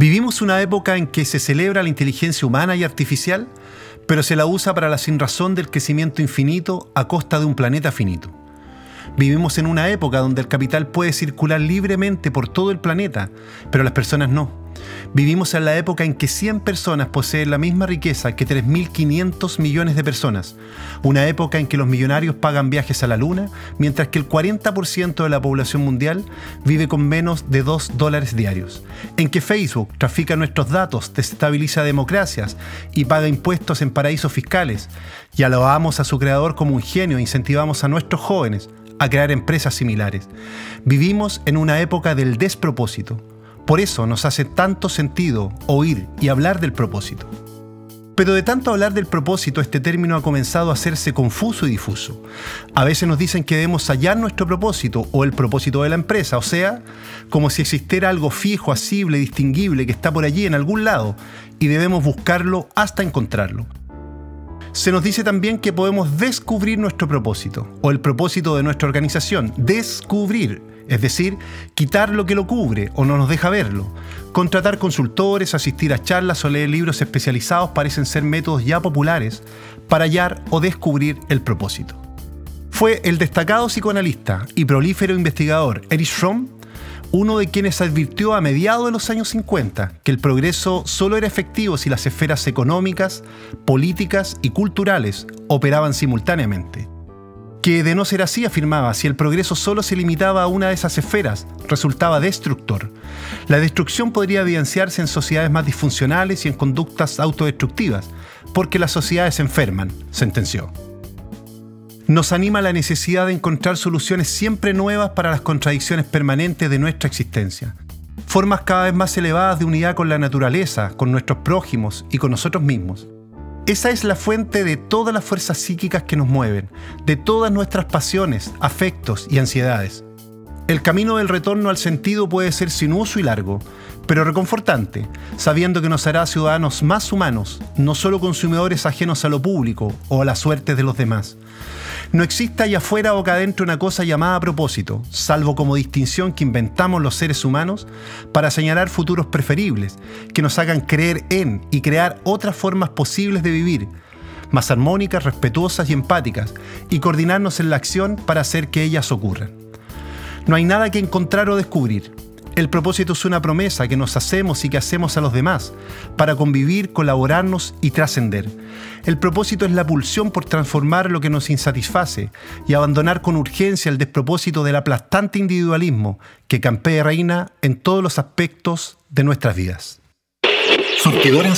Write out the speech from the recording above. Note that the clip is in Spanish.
Vivimos una época en que se celebra la inteligencia humana y artificial, pero se la usa para la sinrazón del crecimiento infinito a costa de un planeta finito. Vivimos en una época donde el capital puede circular libremente por todo el planeta, pero las personas no. Vivimos en la época en que 100 personas poseen la misma riqueza que 3.500 millones de personas. Una época en que los millonarios pagan viajes a la luna, mientras que el 40% de la población mundial vive con menos de 2 dólares diarios. En que Facebook trafica nuestros datos, desestabiliza democracias y paga impuestos en paraísos fiscales. Y alabamos a su creador como un genio e incentivamos a nuestros jóvenes a crear empresas similares. Vivimos en una época del despropósito por eso nos hace tanto sentido oír y hablar del propósito. Pero de tanto hablar del propósito, este término ha comenzado a hacerse confuso y difuso. A veces nos dicen que debemos hallar nuestro propósito o el propósito de la empresa, o sea, como si existiera algo fijo, asible, distinguible que está por allí en algún lado y debemos buscarlo hasta encontrarlo. Se nos dice también que podemos descubrir nuestro propósito o el propósito de nuestra organización. Descubrir, es decir, quitar lo que lo cubre o no nos deja verlo. Contratar consultores, asistir a charlas o leer libros especializados parecen ser métodos ya populares para hallar o descubrir el propósito. Fue el destacado psicoanalista y prolífero investigador Erich Fromm uno de quienes advirtió a mediados de los años 50 que el progreso solo era efectivo si las esferas económicas, políticas y culturales operaban simultáneamente que de no ser así, afirmaba, si el progreso solo se limitaba a una de esas esferas, resultaba destructor. La destrucción podría evidenciarse en sociedades más disfuncionales y en conductas autodestructivas, porque las sociedades se enferman, sentenció. Nos anima la necesidad de encontrar soluciones siempre nuevas para las contradicciones permanentes de nuestra existencia. Formas cada vez más elevadas de unidad con la naturaleza, con nuestros prójimos y con nosotros mismos. Esa es la fuente de todas las fuerzas psíquicas que nos mueven, de todas nuestras pasiones, afectos y ansiedades. El camino del retorno al sentido puede ser sinuoso y largo, pero reconfortante, sabiendo que nos hará ciudadanos más humanos, no solo consumidores ajenos a lo público o a la suerte de los demás. No existe allá afuera o acá adentro una cosa llamada propósito, salvo como distinción que inventamos los seres humanos para señalar futuros preferibles, que nos hagan creer en y crear otras formas posibles de vivir, más armónicas, respetuosas y empáticas, y coordinarnos en la acción para hacer que ellas ocurran. No hay nada que encontrar o descubrir, el propósito es una promesa que nos hacemos y que hacemos a los demás para convivir, colaborarnos y trascender. El propósito es la pulsión por transformar lo que nos insatisface y abandonar con urgencia el despropósito del aplastante individualismo que campea reina en todos los aspectos de nuestras vidas. Surtidor en